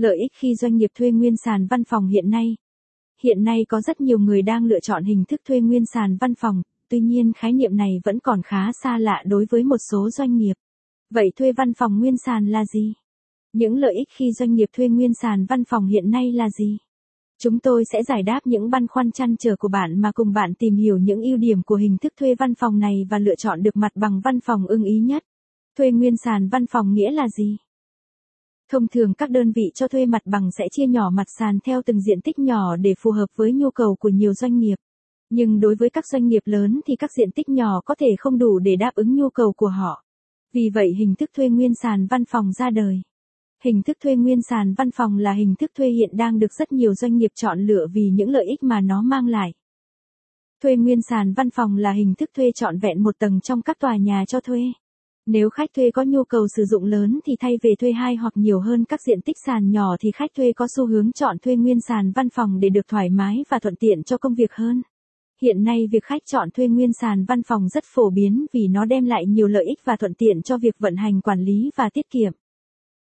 Lợi ích khi doanh nghiệp thuê nguyên sàn văn phòng hiện nay. Hiện nay có rất nhiều người đang lựa chọn hình thức thuê nguyên sàn văn phòng, tuy nhiên khái niệm này vẫn còn khá xa lạ đối với một số doanh nghiệp. Vậy thuê văn phòng nguyên sàn là gì? Những lợi ích khi doanh nghiệp thuê nguyên sàn văn phòng hiện nay là gì? Chúng tôi sẽ giải đáp những băn khoăn chăn trở của bạn mà cùng bạn tìm hiểu những ưu điểm của hình thức thuê văn phòng này và lựa chọn được mặt bằng văn phòng ưng ý nhất. Thuê nguyên sàn văn phòng nghĩa là gì? Thông thường các đơn vị cho thuê mặt bằng sẽ chia nhỏ mặt sàn theo từng diện tích nhỏ để phù hợp với nhu cầu của nhiều doanh nghiệp. Nhưng đối với các doanh nghiệp lớn thì các diện tích nhỏ có thể không đủ để đáp ứng nhu cầu của họ. Vì vậy hình thức thuê nguyên sàn văn phòng ra đời. Hình thức thuê nguyên sàn văn phòng là hình thức thuê hiện đang được rất nhiều doanh nghiệp chọn lựa vì những lợi ích mà nó mang lại. Thuê nguyên sàn văn phòng là hình thức thuê trọn vẹn một tầng trong các tòa nhà cho thuê. Nếu khách thuê có nhu cầu sử dụng lớn thì thay về thuê hai hoặc nhiều hơn các diện tích sàn nhỏ thì khách thuê có xu hướng chọn thuê nguyên sàn văn phòng để được thoải mái và thuận tiện cho công việc hơn. Hiện nay việc khách chọn thuê nguyên sàn văn phòng rất phổ biến vì nó đem lại nhiều lợi ích và thuận tiện cho việc vận hành, quản lý và tiết kiệm.